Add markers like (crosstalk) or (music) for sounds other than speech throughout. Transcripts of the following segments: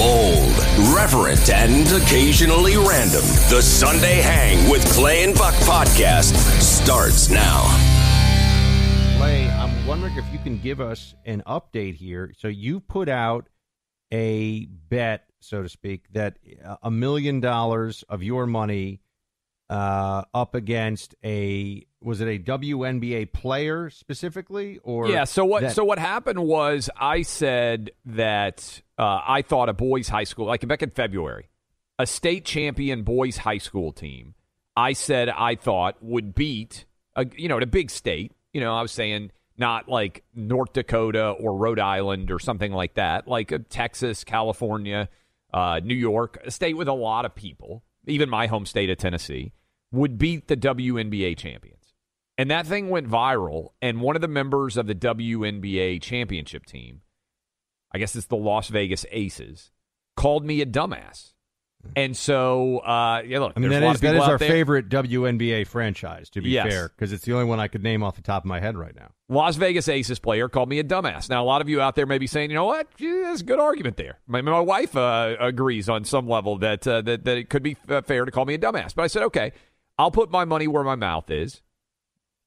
Bold, reverent, and occasionally random. The Sunday Hang with Clay and Buck podcast starts now. Clay, I'm wondering if you can give us an update here. So you put out a bet, so to speak, that a million dollars of your money uh, up against a was it a WNBA player specifically or yeah. So what? that- so what happened was I said that uh, I thought a boys' high school, like back in February, a state champion boys' high school team. I said I thought would beat, a, you know, a big state. You know, I was saying not like North Dakota or Rhode Island or something like that, like a Texas, California, uh, New York, a state with a lot of people. Even my home state of Tennessee would beat the WNBA champions. And that thing went viral. And one of the members of the WNBA championship team, I guess it's the Las Vegas Aces, called me a dumbass. And so, uh, yeah, look, I mean that is that is our there. favorite WNBA franchise to be Yes. fair because it's the only one I could name off the top of my head right now. Las Vegas Aces player called me a dumbass. Now, a lot of you out there may be saying, you know what? Yeah, That's a good argument there. My, my wife uh, agrees on some level that, uh, that that it could be uh, fair to call me a dumbass. But I said, okay, I'll put my money where my mouth is.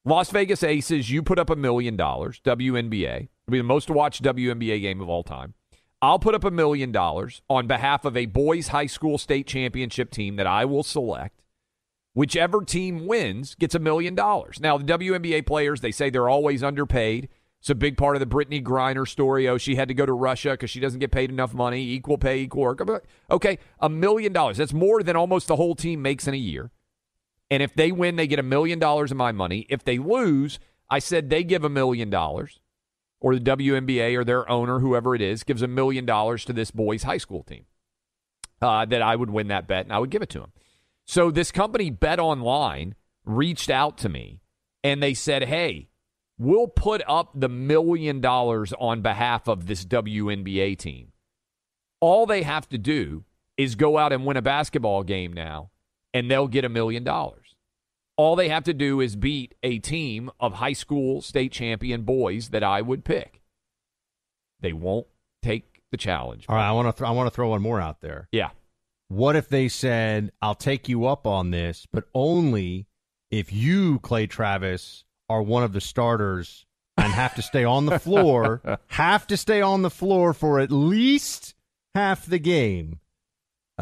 Las Vegas Aces, you put up a million dollars. WNBA It'll be the most watched WNBA game of all time. I'll put up a million dollars on behalf of a boys' high school state championship team that I will select. Whichever team wins gets a million dollars. Now, the WNBA players, they say they're always underpaid. It's a big part of the Brittney Griner story. Oh, she had to go to Russia because she doesn't get paid enough money. Equal pay, equal work. Okay, a million dollars. That's more than almost the whole team makes in a year. And if they win, they get a million dollars of my money. If they lose, I said they give a million dollars, or the WNBA or their owner, whoever it is, gives a million dollars to this boys' high school team. Uh, that I would win that bet and I would give it to him. So this company, Bet Online, reached out to me and they said, "Hey, we'll put up the million dollars on behalf of this WNBA team. All they have to do is go out and win a basketball game now, and they'll get a million dollars. All they have to do is beat a team of high school state champion boys that I would pick. They won't take the challenge. All right, I want to th- I want to throw one more out there. Yeah. What if they said, "I'll take you up on this, but only if you, Clay Travis, are one of the starters and have to stay on the floor, (laughs) have to stay on the floor for at least half the game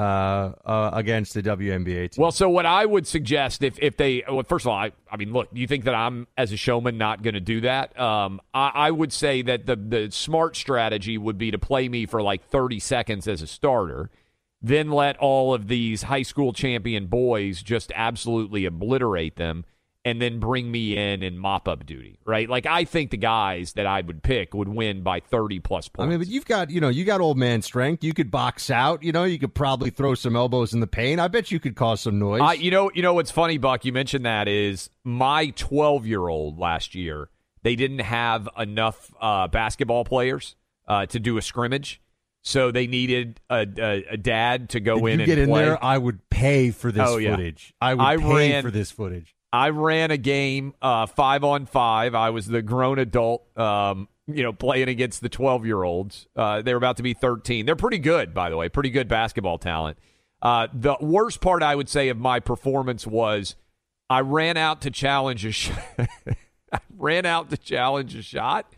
uh, uh, against the WNBA team." Well, so what I would suggest if if they well, first of all, I, I mean, look, you think that I'm as a showman not going to do that? Um, I, I would say that the the smart strategy would be to play me for like 30 seconds as a starter, then let all of these high school champion boys just absolutely obliterate them. And then bring me in in mop up duty, right? Like I think the guys that I would pick would win by thirty plus points. I mean, but you've got you know you got old man strength. You could box out. You know, you could probably throw some elbows in the paint. I bet you could cause some noise. Uh, you know, you know what's funny, Buck? You mentioned that is my 12 year old last year. They didn't have enough uh, basketball players, uh, to do a scrimmage. So they needed a, a, a dad to go Did in you and get in play. there? I would pay for this Oh, yeah. footage. I would I pay ran- for this footage. I ran a game uh, five on five. I was the grown adult, um, you know, playing against the 12 year olds. Uh, they're about to be 13. They're pretty good, by the way, pretty good basketball talent. Uh, the worst part, I would say, of my performance was I ran out to challenge a shot. (laughs) I ran out to challenge a shot,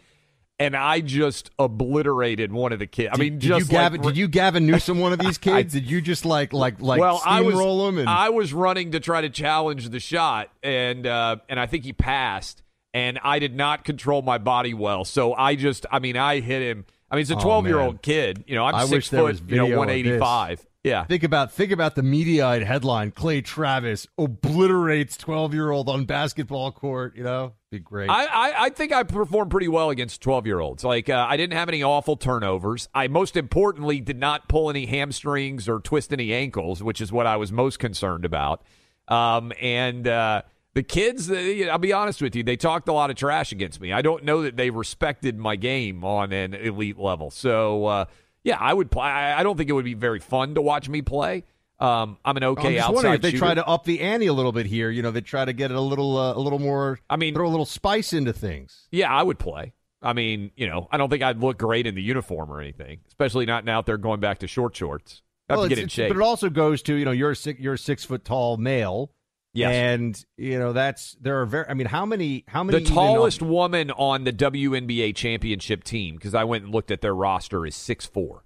and I just obliterated one of the kids. I mean, did just you like, Gavin, did you Gavin Newsom one of these (laughs) kids? did you just like like like well, I was him? And I was running to try to challenge the shot, and uh, and I think he passed, and I did not control my body well, so I just, I mean, I hit him. I mean, it's a Oh, twelve year man. old kid. You know, I'm I six foot, you know, one eighty five. Yeah. Think about think about the Mediaite headline: Clay Travis obliterates twelve year old on basketball court. You know, be great. I, I, I think I performed pretty well against 12 year olds. Like, uh, I didn't have any awful turnovers. I, most importantly, did not pull any hamstrings or twist any ankles, which is what I was most concerned about. Um, and uh, the kids, know, I'll be honest with you, they talked a lot of trash against me. I don't know that they respected my game on an elite level. So, uh, yeah, I would play. I don't think it would be very fun to watch me play. Um, I'm an okay I'm just outside if they shooter. try to up the ante a little bit here. You know, they try to get it a little uh, a little more. I mean, throw a little spice into things. Yeah, I would play. I mean, you know, I don't think I'd look great in the uniform or anything, especially not out there going back to short shorts. I Well, to get in shape. But it also goes to you know you're a six, you're a six foot tall male. Yes. and you know that's there are very. I mean, how many? How many? the uh, tallest woman on the WNBA championship team, because I went and looked at their roster, is six four.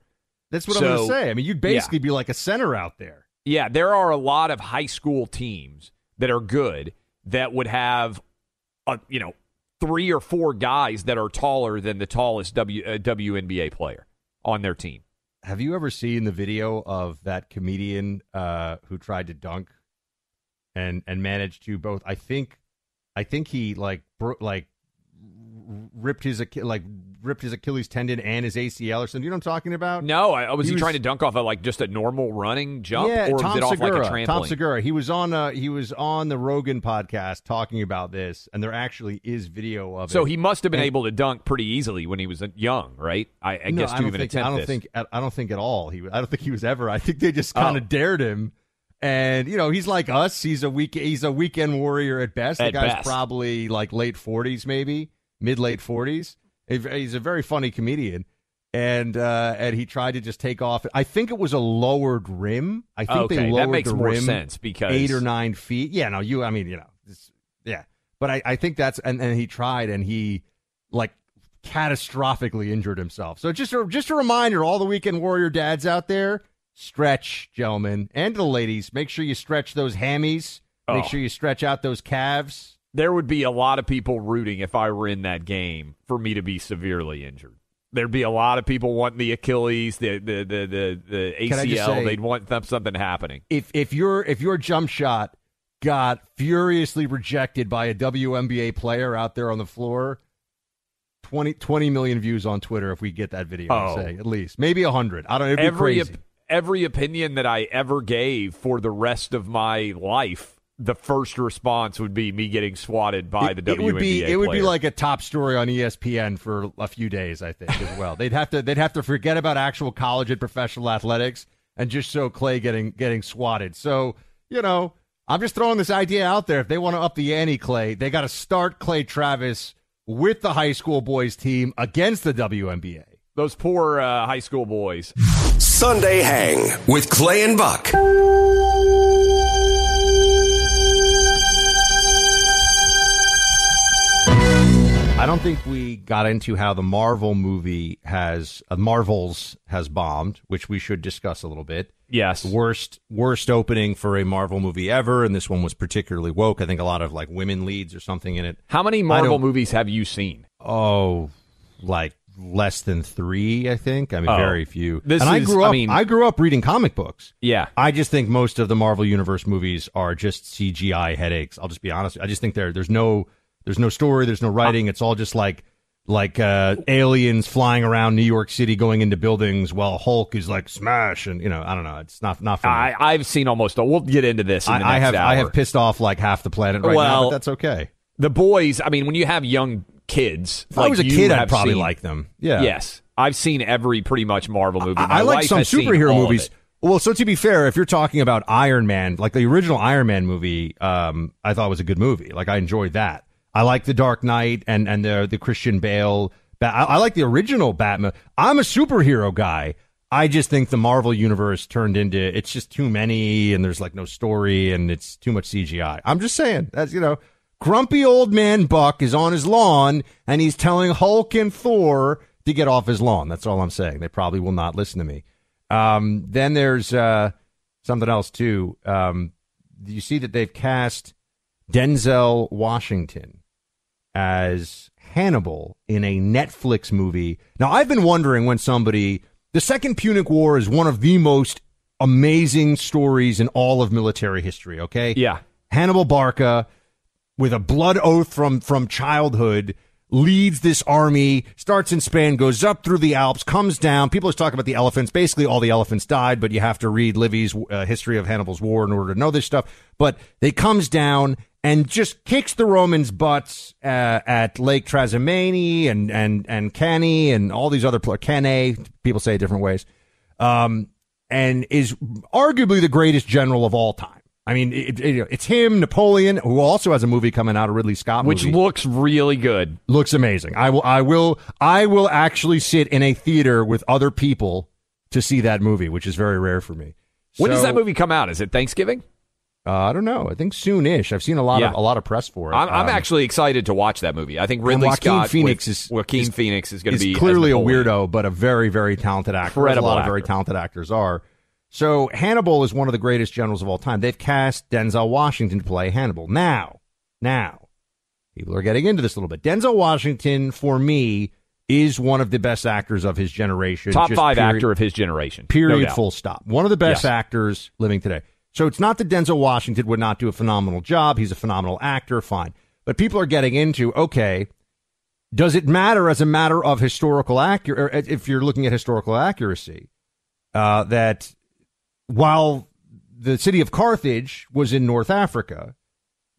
That's what I'm going to say. I mean, you'd yeah. basically be like a center out there. Yeah, there are a lot of high school teams that are good that would have, a, you know, three or four guys that are taller than the tallest w, uh, WNBA player on their team. Have you ever seen the video of that comedian uh, who tried to dunk and and managed to both? I think, I think he like bro- like ripped his like ripped his Achilles tendon and his ACL or something. You know what I'm talking about? No, I, was he, He was- trying to dunk off of like just a normal running jump, yeah, or Tom was it off Segura. like a trampoline? Tom Segura. He was on uh, he was on the Rogan podcast talking about this, and there actually is video of it. So he must have been And- able to dunk pretty easily when he was young, right? I, I No, guess I to don't even think, attempt I don't this. think I don't think at all. He I don't think he was ever. I think they just kind of Oh. dared him. And you know he's like us. He's a week. He's a weekend warrior at best. The guy's best. probably like late forties, maybe mid late forties. He's a very funny comedian, and uh, and he tried to just take off. I think it was a lowered rim. I think Okay, they that lowered makes the more rim sense because- eight or nine feet. Yeah, no, you. I mean, you know, it's, yeah. But I, I think that's and, and he tried and he like catastrophically injured himself. So just a, just a reminder, all the weekend warrior dads out there, stretch, gentlemen, and the ladies. Make sure you stretch those hammies. Make Oh. sure you stretch out those calves. there would be a lot of people rooting if I were in that game for me to be severely injured. There'd be a lot of people wanting the Achilles, the the the the, the Can I just ACL. say- They'd want them, something happening. If if your if your jump shot got furiously rejected by a WNBA player out there on the floor, 20, 20 million views on Twitter if we get that video. Oh. saying, at least maybe hundred. I don't. know. It'd be every crazy. Every opinion that I ever gave for the rest of my life, the first response would be me getting swatted by the it WNBA. would be it would be like a top story on ESPN for a few days, I think, as well. they'd have to they'd have to forget about actual college and professional athletics and just show Clay getting getting swatted. So you know, I'm just throwing this idea out there. If they want to up the ante, Clay, they got to start Clay Travis with the high school boys team against the WNBA. Those poor uh, high school boys. Sunday Hang with Clay and Buck. I don't think we got into how the Marvel movie has uh, Marvels has bombed, which we should discuss a little bit. Yes. worst worst opening for a Marvel movie ever, and this one was particularly woke. I think a lot of like women leads or something in it. How many Marvel movies have you seen? Oh, like less than three, I think. I mean, Oh. very few. This and I is- grew I up. mean- I grew up reading comic books. Yeah. I just think most of the Marvel Universe movies are just CGI headaches. I'll just be honest. I just think there there's no there's no story, there's no writing. It's all just like like uh, aliens flying around New York City, going into buildings, while Hulk is like smash, and you know I don't know. It's not not for. I, I've seen almost. All, We'll get into this. In the I, I have hour. I have pissed off like half the planet right now, but that's okay. the boys. I mean, when you have young kids, If I was a kid, I'd probably seen- like them. Yeah. Yes. I've seen every pretty much Marvel movie. My I like some superhero movies. Well, so to be fair, if you're talking about Iron Man, like the original Iron Man movie, um, I thought was a good movie. Like I enjoyed that. I like the Dark Knight and and the the Christian Bale. I, I like the original Batman. I'm a superhero guy. I just think the Marvel universe turned into it's just too many, and there's like no story, and it's too much CGI. I'm just saying that's you know, grumpy old man Buck is on his lawn, and he's telling Hulk and Thor to get off his lawn. That's all I'm saying. They probably will not listen to me. Um, then there's uh, something else too. Um, you see that they've cast Denzel Washington as Hannibal in a Netflix movie. Now, I've been wondering when somebody. The Second Punic War is one of the most amazing stories in all of military history, okay? Yeah. Hannibal Barca, with a blood oath from, from childhood, leads this army, starts in Spain, goes up through the Alps, comes down. People are talking about the elephants. Basically, all the elephants died, but you have to read Livy's uh, history of Hannibal's war in order to know this stuff. But they comes down and just kicks the Romans' butts uh, at Lake Trasimene and and and Cannae and all these other pl- Cannae. People say it different ways, um, and is arguably the greatest general of all time. I mean, it, it, it's him, Napoleon, who also has a movie coming out, a Ridley Scott Which looks really good. looks amazing. I will, I will, I will actually sit in a theater with other people to see that movie, which is very rare for me. When does that movie come out? Is it Thanksgiving? Uh, I don't know. I think soon-ish. I've seen a lot Yeah. of a lot of press for it. I'm, I'm Um, actually excited to watch that movie. I think Ridley Scott Phoenix is Joaquin is- Phoenix is going to be clearly a weirdo, but a very, very talented actor. As a Incredible lot of very talented actors are. So Hannibal is one of the greatest generals of all time. They've cast Denzel Washington to play Hannibal. Now, now, people are getting into this a little bit. Denzel Washington, for me, is one of the best actors of his generation. Top Just five period- actor of his generation. Period. doubt. full stop. One of the best Yes. actors living today. So it's not that Denzel Washington would not do a phenomenal job. He's a phenomenal actor. Fine. But people are getting into, okay, does it matter as a matter of historical accuracy, if you're looking at historical accuracy, uh, that while the city of Carthage was in North Africa,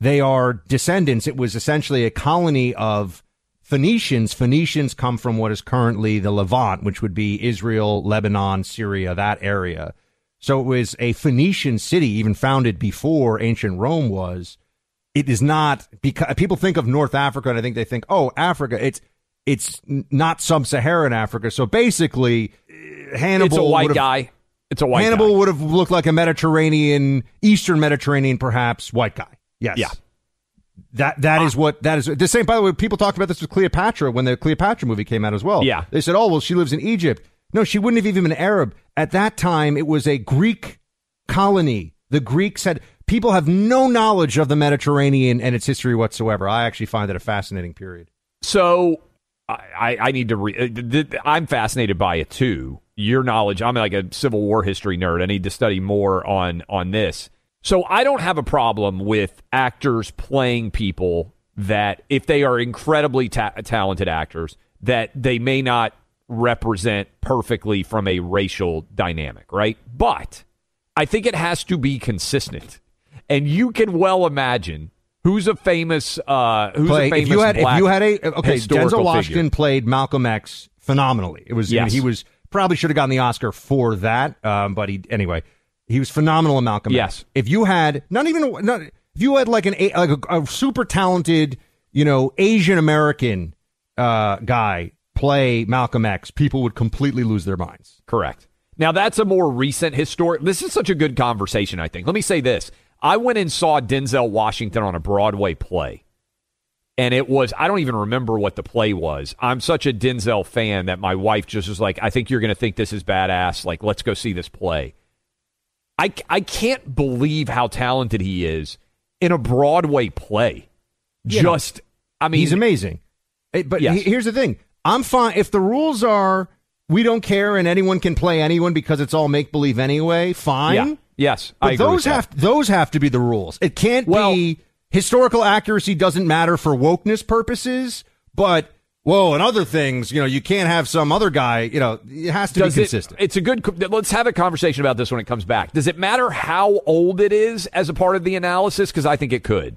they are descendants. It was essentially a colony of Phoenicians. Phoenicians come from what is currently the Levant, which would be Israel, Lebanon, Syria, that area. So it was a Phoenician city, even founded before ancient Rome was. It is not because people think of North Africa and I think they think, oh, Africa. It's it's not sub-Saharan Africa. So basically, Hannibal It's a white guy. It's a white Hannibal guy. would have looked like a Mediterranean, Eastern Mediterranean, perhaps white guy. Yes. Yeah. That that is what that is. The same. By the way, people talked about this with Cleopatra when the Cleopatra movie came out as well. Yeah. They said, "Oh, well, she lives in Egypt." No, she wouldn't have even been Arab at that time. It was a Greek colony. The Greeks had people have no knowledge of the Mediterranean and its history whatsoever. I actually find it a fascinating period. So I, I, need to. Re- uh, I'm fascinated by it too. Your knowledge. I'm like a Civil War history nerd. I need to study more on on this. So I don't have a problem with actors playing people that, if they are incredibly ta- talented actors, that they may not represent perfectly from a racial dynamic, right? But I think it has to be consistent. And you can well imagine who's a famous uh who's Play- a famous if you had if you had a okay, Denzel Washington figure. played Malcolm X phenomenally. It was Yes. he was probably should have gotten the Oscar for that, um, but he anyway he was phenomenal in Malcolm Yes. X. If you had not even not if you had like an a- like a, a super talented you know Asian American uh, guy play Malcolm X, people would completely lose their minds. Correct. Now that's a more recent historic. This is such a good conversation. I think. Let me say this: I went and saw Denzel Washington on a Broadway play, and it was I don't even remember what the play was. I'm such a Denzel fan that my wife just was like, "I think you're going to think this is badass. Like, let's go see this play." I I can't believe how talented he is in a Broadway play. Yeah, no. Just, I mean, he's amazing. But Yes. he- here's the thing: I'm fine if the rules are we don't care and anyone can play anyone because it's all make believe anyway. Fine. Yeah. Yes, But I agree those with that. have those have to be the rules. It can't Well- be historical accuracy doesn't matter for wokeness purposes, but whoa, and other things, you know, you can't have some other guy, you know, it has to Does be it- consistent. it's a good. Let's have a conversation about this when it comes back. Does it matter how old it is as a part of the analysis? Because I think it could.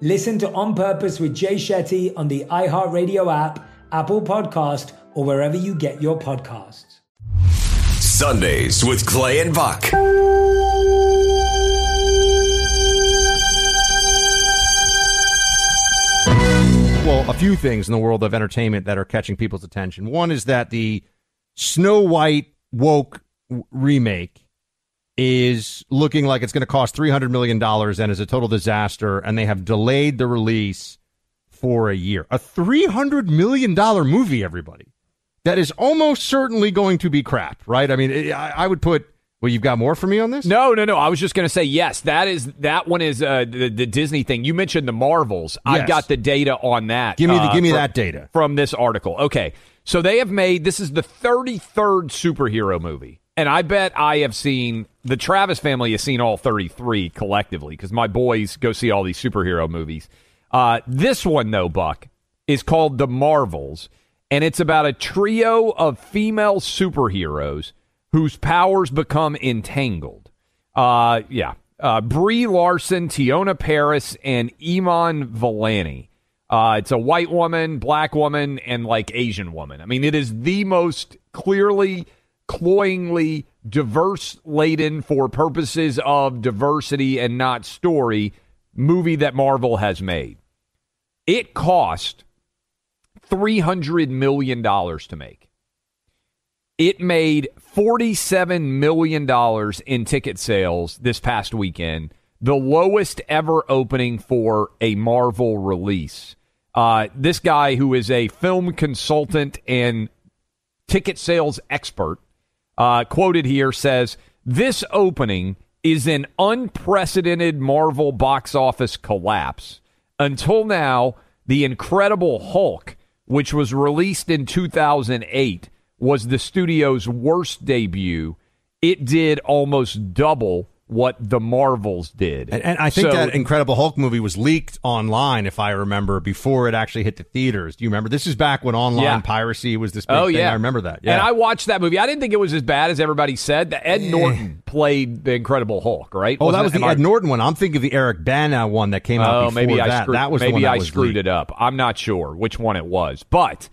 Listen to On Purpose with Jay Shetty on the iHeartRadio app, Apple Podcast, or wherever you get your podcasts. Sundays with Clay and Buck. Well, a few things in the world of entertainment that are catching people's attention. One is that the Snow White woke remake is looking like it's going to cost $300 million and is a total disaster, and they have delayed the release for a year. A $300 million movie, everybody. That is almost certainly going to be crap, right? I mean, I, I would put. Well, you've got more for me on this? No, no, no. I was just going to say yes. That is that one is uh, the, the Disney thing. You mentioned the Marvels. I've got the data on that. Give me the- uh, give me from- that data. from this article. Okay, so they have made this is the thirty third superhero movie, and I bet I have seen the Travis family has seen all thirty three collectively because my boys go see all these superhero movies. Uh, this one though, Buck, is called The Marvels, and it's about a trio of female superheroes whose powers become entangled. Uh, yeah. Uh, Brie Larson, Teyonah Parris, and Iman Vellani. Uh, it's a white woman, black woman, and like Asian woman. I mean, it is the most clearly, cloyingly diverse laden for purposes of diversity and not story movie that Marvel has made. It cost $300 million to make. It made $47 million in ticket sales this past weekend, the lowest ever opening for a Marvel release. Uh, this guy, who is a film consultant and ticket sales expert, uh, quoted here says, This opening is an unprecedented Marvel box office collapse. Until now, The Incredible Hulk, which was released in 2008, was the studio's worst debut. It did almost double what the Marvels did. And, and I think So- that Incredible Hulk movie was leaked online, if I remember, before it actually hit the theaters. Do you remember? This is back when online Yeah. piracy was this big Oh thing. yeah, I remember that. Yeah. And I watched that movie. I didn't think it was as bad as everybody said. The Ed Norton played the Incredible Hulk, right? oh, that Wasn't was it? the Am I- Ed Norton one. I'm thinking of the Eric Bana one that came out Oh, before maybe I that. screwed, that was maybe the one that I was screwed leaked. it up. I'm not sure which one it was, but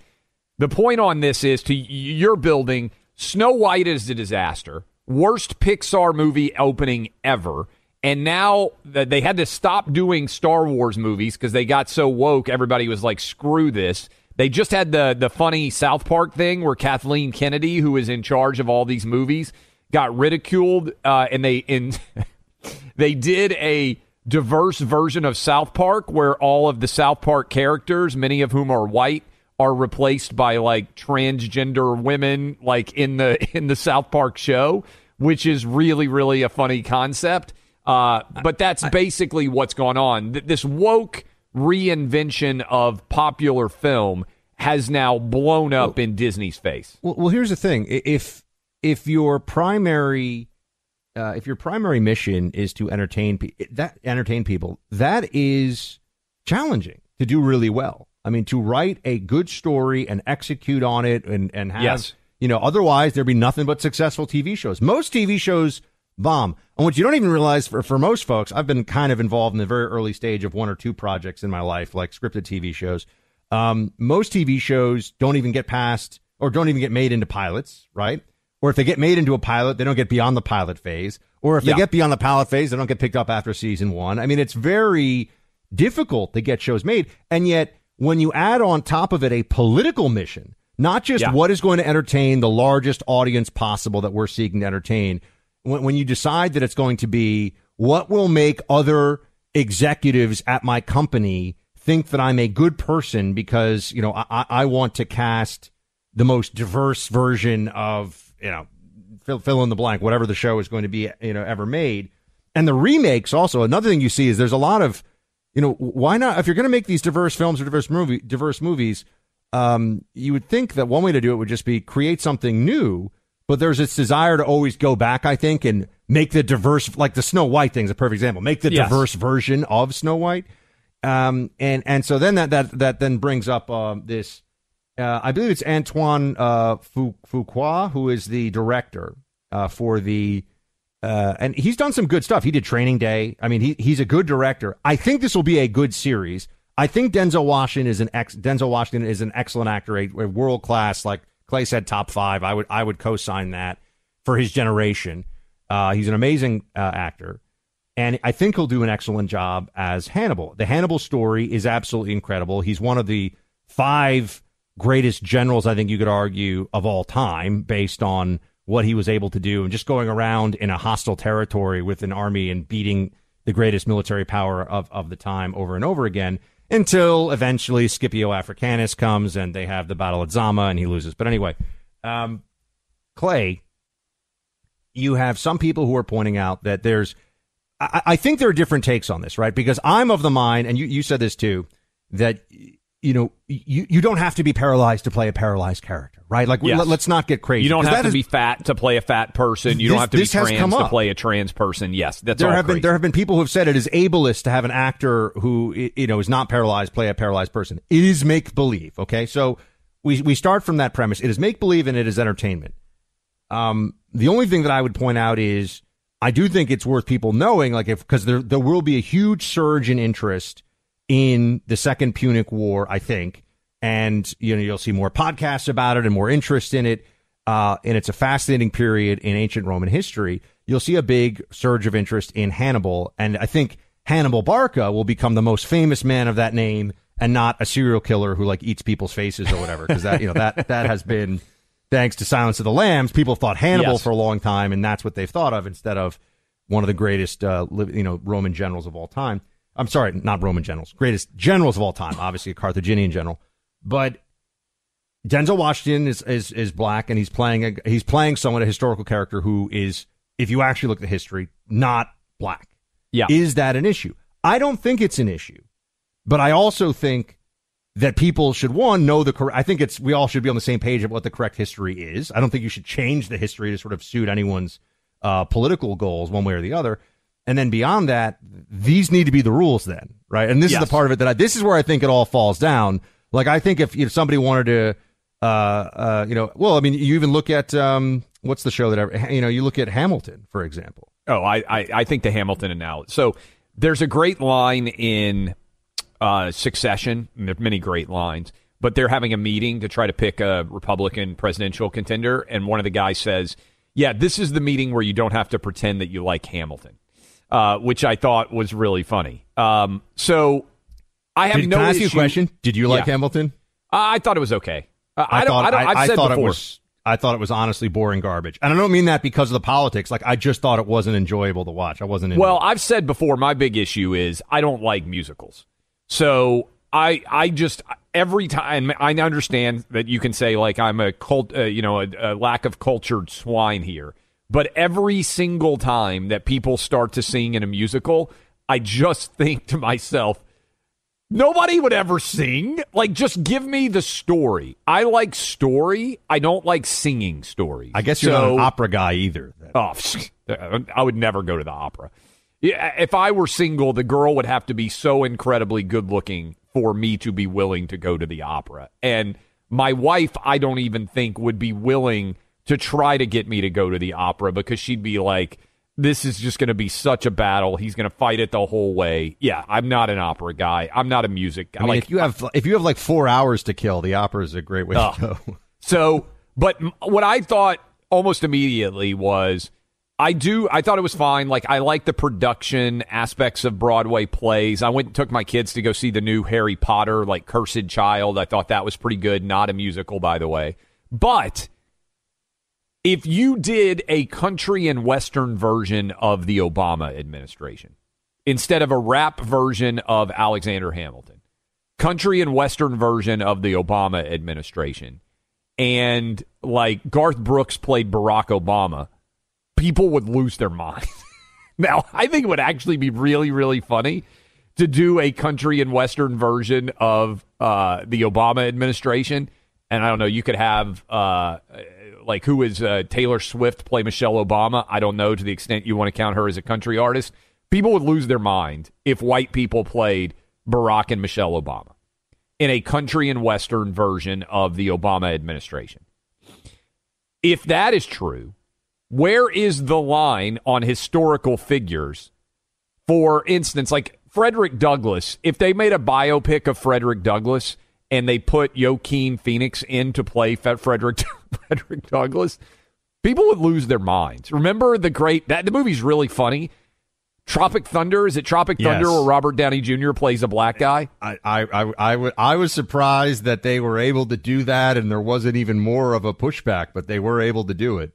The point on this is to your building, Snow White is a disaster. Worst Pixar movie opening ever. And now they had to stop doing Star Wars movies because they got so woke, everybody was like, screw this. They just had the the funny South Park thing where Kathleen Kennedy, who is in charge of all these movies, got ridiculed, uh, and they in (laughs) they did a diverse version of South Park where all of the South Park characters, many of whom are white, are replaced by like transgender women, like in the (laughs) in the South Park show, which is really really a funny concept. Uh, but that's basically what's going on. This woke reinvention of popular film has now blown up in Disney's face. Well, well, here's the thing: if if your primary uh, if your primary mission is to entertain pe- that entertain people, that is challenging to do really well. I mean, to write a good story and execute on it, and and have Yes. You know, otherwise there'd be nothing but successful TV shows. Most TV shows bomb. And what you don't even realize for, for most folks, I've been kind of involved in the very early stage of one or two projects in my life, like scripted TV shows. Um, most TV shows don't even get past or don't even get made into pilots, right? Or if they get made into a pilot, they don't get beyond the pilot phase. Or if they Yeah. get beyond the pilot phase, they don't get picked up after season one. I mean, it's very difficult to get shows made. And yet, when you add on top of it a political mission, not just Yeah. what is going to entertain the largest audience possible that we're seeking to entertain, when, when you decide that it's going to be what will make other executives at my company think that I'm a good person because, you know, I, I- want to cast the most diverse version of, you know, fill, fill in the blank, whatever the show is going to be, you know, ever made. And the remakes also, another thing you see is there's a lot of, you know, why not, if you're going to make these diverse films or diverse movie, diverse movies, um, you would think that one way to do it would just be create something new, but there's this desire to always go back, I think, and make the diverse, like the Snow White thing is a perfect example, make the Yes. diverse version of Snow White. Um, and, and so then that, that, that then brings up, um, this, uh, I believe it's Antoine, uh, Fuqua, who is the director, uh, for the, uh, and he's done some good stuff. He did Training Day. I mean, he, he's a good director. I think this will be a good series. I think Denzel Washington is an ex, Denzel Washington is an excellent actor, a, world class. Like Clay said, top five. I would I would co-sign that for his generation. Uh, he's an amazing uh, actor, and I think he'll do an excellent job as Hannibal. The Hannibal story is absolutely incredible. He's one of the five greatest generals I think you could argue of all time, based on what he was able to do and just going around in a hostile territory with an army and beating the greatest military power of, of the time over and over again until eventually Scipio Africanus comes and they have the battle at Zama and he loses. But anyway, um, Clay, you have some people who are pointing out that there's, I, I think there are different takes on this, right? Because I'm of the mind, and you, you said this too, that, you know, you, you don't have to be paralyzed to play a paralyzed character, right? Like, Yes. let, us not get crazy. You don't have to is- be fat to play a fat person. You don't have to be this trans to play a trans person. Yes, that's there have crazy. been there have been people who have said it is ableist to have an actor who you know is not paralyzed play a paralyzed person. It is make believe. Okay, so we we start from that premise. It is make believe and it is entertainment. Um, the only thing that I would point out is I do think it's worth people knowing, like if because there there will be a huge surge in interest in the Second Punic War. I think, and you know you'll see more podcasts about it and more interest in it. Uh, and it's a fascinating period in ancient Roman history. You'll see a big surge of interest in Hannibal, and I think Hannibal Barca will become the most famous man of that name, and not a serial killer who like eats people's faces or whatever. Because that you know that that has been thanks to Silence of the Lambs. People thought Hannibal Yes. for a long time, and that's what they've thought of instead of one of the greatest uh, you know Roman generals of all time. I'm sorry, not Roman generals, greatest generals of all time. Obviously, a Carthaginian general, but Denzel Washington is, is is black, and he's playing a he's playing someone a historical character who is, if you actually look at the history, not black. Yeah. is that an issue? I don't think it's an issue, but I also think that people should one know the correct. I think it's we all should be on the same page of what the correct history is. I don't think you should change the history to sort of suit anyone's uh, political goals one way or the other. And then beyond that, these need to be the rules then, right? And this is the part of it that I, this is where I think it all falls down. Like I think if, if somebody wanted to, uh, uh, you know, well, I mean, you even look at um, what's the show that ever, you know, you look at Hamilton, for example. Oh, I, I, I think the Hamilton analogy. So there's a great line in uh, Succession. There are many great lines, but they're having a meeting to try to pick a Republican presidential contender. And one of the guys says, Yeah, this is the meeting where you don't have to pretend that you like Hamilton, uh, which I thought was really funny. Um, so I have Did, no can I ask you a issue- question? Did you like Yeah. Hamilton? I thought it was okay. Uh, I, don't. thought, I don't. I've I, said thought before. it was. I thought it was honestly boring garbage, and I don't mean that because of the politics. Like I just thought it wasn't enjoyable to watch. I wasn't. Well, it. I've said before, my big issue is I don't like musicals. So I, I just every time I understand that you can say like I'm a cult, uh, you know, a, a lack of cultured swine here. But every single time that people start to sing in a musical, I just (laughs) think to myself, nobody would ever sing. Like, just give me the story. I like story. I don't like singing stories. I guess you're not an opera guy either. Oh, (laughs) I would never go to the opera. If I were single, the girl would have to be so incredibly good looking for me to be willing to go to the opera. And my wife, I don't even think would be willing to try to get me to go to the opera because she'd be like, this is just going to be such a battle. He's going to fight it the whole way. Yeah, I'm not an opera guy. I'm not a music guy. I mean, like, if you have if you have like four hours to kill, the opera is a great way Ugh. to go. So, but what I thought almost immediately was I do, I thought it was fine. Like, I like the production aspects of Broadway plays. I went and took my kids to go see the new Harry Potter, like Cursed Child. I thought that was pretty good. Not a musical, by the way. But if you did a country and Western version of the Obama administration instead of a rap version of Alexander Hamilton, country and Western version of the Obama administration, and like Garth Brooks played Barack Obama, people would lose their mind. (laughs) now, I think it would actually be really, really funny to do a country and Western version of uh, the Obama administration. And I don't know, you could have uh, like who is uh, Taylor Swift play Michelle Obama? I don't know to the extent you want to count her as a country artist. People would lose their mind if white people played Barack and Michelle Obama in a country and Western version of the Obama administration. If that is true, where is the line on historical figures? For instance, like Frederick Douglass, if they made a biopic of Frederick Douglass and they put Joaquin Phoenix in to play Frederick (laughs) Frederick Douglass, people would lose their minds. Remember the great that the movie's really funny. Tropic Thunder is it Tropic Thunder Yes. where Robert Downey Jr. plays a black guy? I, I, I, I, w- I was surprised that they were able to do that, and there wasn't even more of a pushback, but they were able to do it.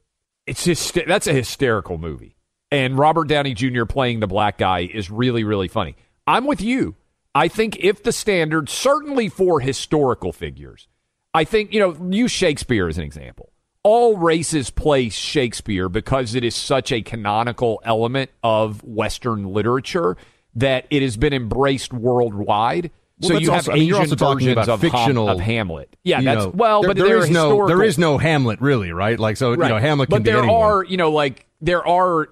it's just that's a hysterical movie. And Robert Downey Jr. playing the black guy is really, really funny. I'm with you. I think if the standard, certainly for historical figures, I think, you know, use Shakespeare as an example. All races play Shakespeare because it is such a canonical element of Western literature that it has been embraced worldwide. Well, so you have also- I mean, Asian you're also versions about of, Ham- fictional- of Hamlet. Yeah, that's know, well, there- but there they're no there is no Hamlet really, right? Like so, you know, Hamlet can but be there are, you know, like there are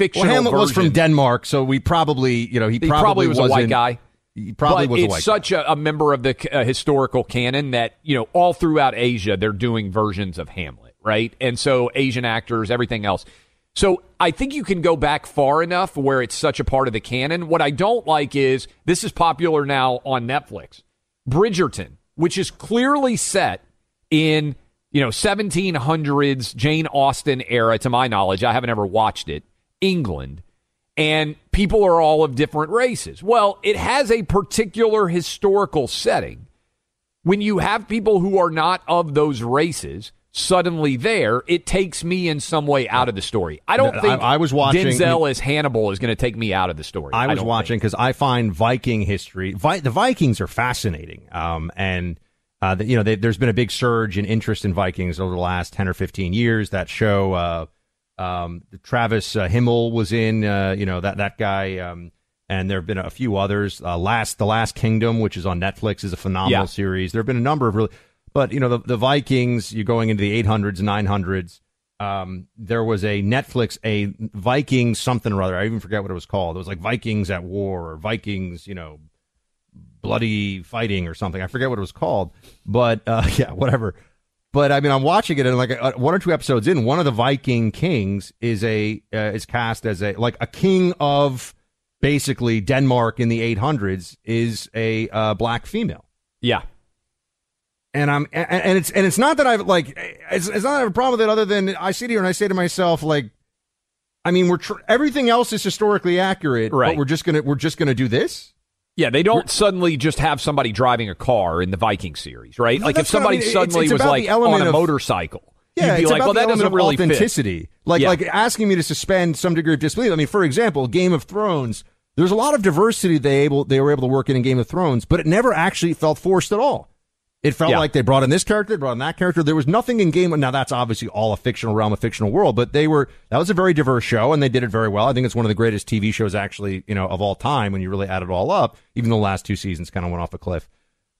uh, well, fictional. Hamlet was from. Denmark, so we probably, you know, he, He probably was a white guy. He probably but was a it's such a, a member of the uh, historical canon that you know all throughout Asia they're doing versions of Hamlet, right? And so Asian actors, everything else. So I think you can go back far enough where it's such a part of the canon. What I don't like is this is popular now on Netflix. Bridgerton, which is clearly set in you know 1700s Jane Austen era, to my knowledge. I haven't ever watched it. England and people are all of different races. Well, it has a particular historical setting. When you have people who are not of those races suddenly there, it takes me in some way out of the story. I don't think I was watching- Denzel as Hannibal is going to take me out of the story. I was don't watching because I find Viking history. Vi- the Vikings are fascinating, um, and uh, the, you know they, there's been a big surge in interest in Vikings over the last ten or fifteen years. That show, uh, um, Travis uh, Fimmel was in, uh, you know that that guy, um, and there have been a few others. Uh, Last the Last Kingdom, which is on Netflix, is a phenomenal Yeah. series. There have been a number of really, but you know the, the Vikings. You're going into the 800s, 900s. Um, there was a Netflix, a Viking something or other. I even forget what it was called. It was like Vikings at War or Vikings, you know, bloody fighting or something. I forget what it was called, but uh, (laughs) yeah, whatever. But I mean, I'm watching it and like uh, one or two episodes in, one of the Viking kings is a uh, is cast as a like a king of basically Denmark in the 800s is a uh, black female. Yeah. and I'm and, and it's and it's not that I've like it's, it's not that I have a problem with it other than I sit here and I say to myself like I mean we're tr- everything else is historically accurate Right. but we're just gonna we're just gonna do this Yeah, they don't suddenly just have somebody driving a car in the Viking series, right? Like if that's what I somebody mean. It's- suddenly it's was about like the element on a of- motorcycle, Yeah, you'd be it's like, about well, the that element doesn't of really fit. authenticity. Like Yeah. like asking me to suspend some degree of disbelief. I mean, for example, Game of Thrones. There's a lot of diversity they able they were able to work in in Game of Thrones, but it never actually felt forced at all. It felt Yeah. like they brought in this character, they brought in that character. There was nothing in Game. Now that's obviously all a fictional realm, a fictional world, but they were that was a very diverse show, and they did it very well. I think it's one of the greatest TV shows actually, you know, of all time when you really add it all up. Even the last two seasons kind of went off a cliff.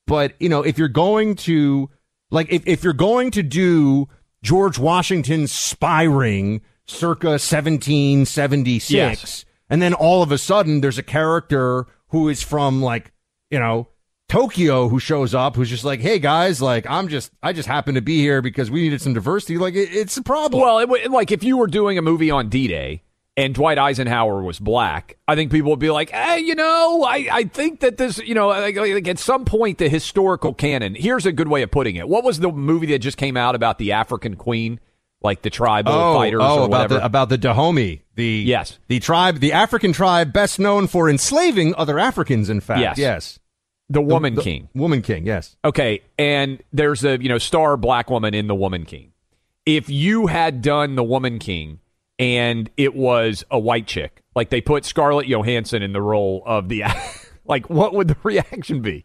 But you know, if you're going to like, if if you're going to do George Washington's spy ring circa 1776, Yes. and then all of a sudden there's a character who is from like you know Tokyo who shows up who's just like, hey guys, like I'm just I just happen to be here because we needed some diversity. Like it, it's a problem. Well, it, like if you were doing a movie on D-Day and Dwight Eisenhower was black, I think people would be like, "Hey, you know, I, I think that this, you know, like, like at some point the historical canon. Here's a good way of putting it. What was the movie that just came out about the African queen, like the tribal oh, fighters oh, or about whatever? the about the Dahomey, the Yes. the tribe, the African tribe best known for enslaving other Africans. In fact, Yes. yes, the Woman The- King. Woman King, yes. Okay, and there's a you know star black woman in the Woman King. If you had done the Woman King and it was a white chick, like they put Scarlett Johansson in the role of the, (laughs) like what would the (laughs) reaction be?